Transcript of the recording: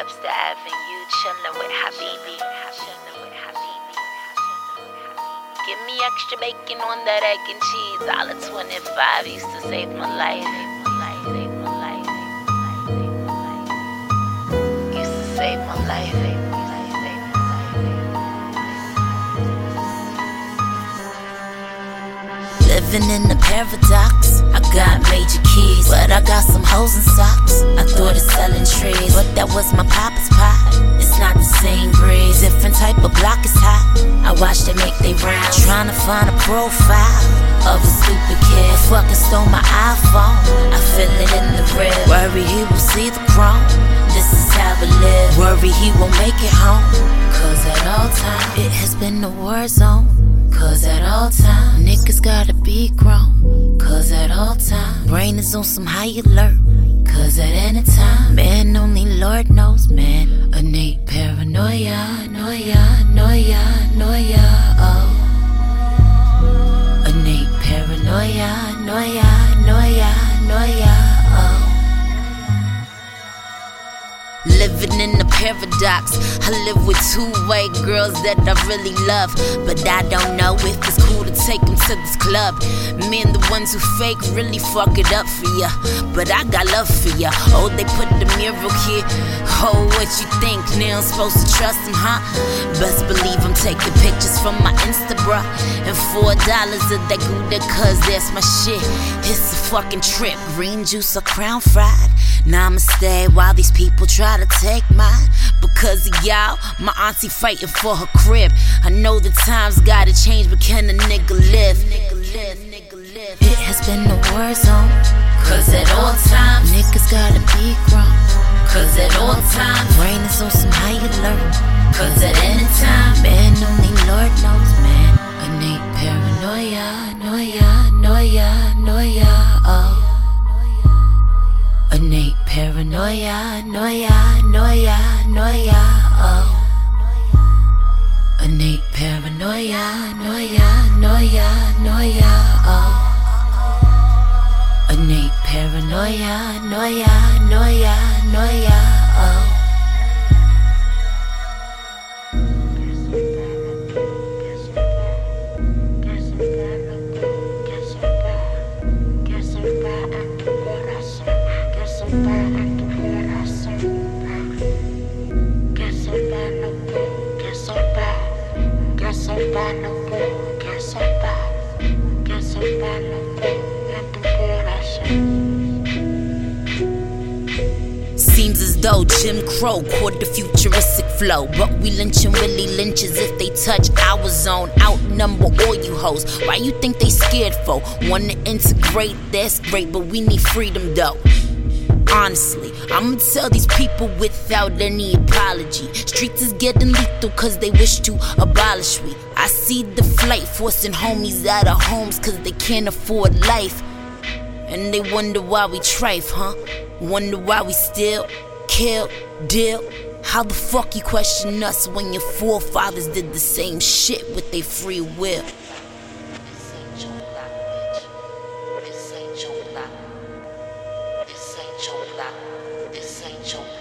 Webster Avenue, chillin' with Habibi. Give me extra bacon on that egg and cheese. Of 25 used to save my life. Used to save my life. Living in the paradox. I got major keys, but I got some hoes and was my papa's pot. It's not the same breeze, different type of block is hot. I watch they make they rounds, trying to find a profile of a stupid kid. Fucking stole my iPhone, I feel it in the rib. Worry he will see the chrome. This is how we live. Worry he won't make it home. Cause at all times, it has been a war zone. Cause at all times, niggas gotta be grown. Cause at all times, brain is on some high alert. Cause at any time, man, only Lord knows, man. Innate paranoia, noia, noia, noia, oh. Innate paranoia, noia, noia, paradox. I live with two white girls that I really love. But I don't know if it's cool to take them to this club. Men, the ones who fake, really fuck it up for ya. But I got love for ya. Oh, they put the mirror here. Oh, what you think? Now I'm supposed to trust them, huh? Best believe I'm taking pictures from my Insta, bruh. And four dollars of that Gouda, cause that's my shit. It's a fucking trip. Green juice or crown fried. Namaste while these people try to take mine. Because of y'all, my auntie fighting for her crib. I know the times gotta change, but can a nigga live? It has been a war zone. Cause at all times, niggas gotta be grown. Cause at all times, brain is on some high alert. Cause at any time, man, only Lord knows, man. Innate paranoia, noia, noia, paranoia, noia, noia, noia, oh. Innate paranoia, noia, noia, noia, oh. Innate paranoia, noia, noia, noia, Seems as though Jim Crow caught the futuristic flow. But we lynching Willie Lynches if they touch our zone. Outnumber all you hoes. Why you think they scared for? Wanna integrate, that's great, but we need freedom though. Honestly, I'ma tell these people without any apology. Streets is getting lethal cause they wish to abolish we. I see the flight forcing homies out of homes cause they can't afford life. And they wonder why we trife, huh? Wonder why we still kill, deal. How the fuck you question us when your forefathers did the same shit with their free will? し。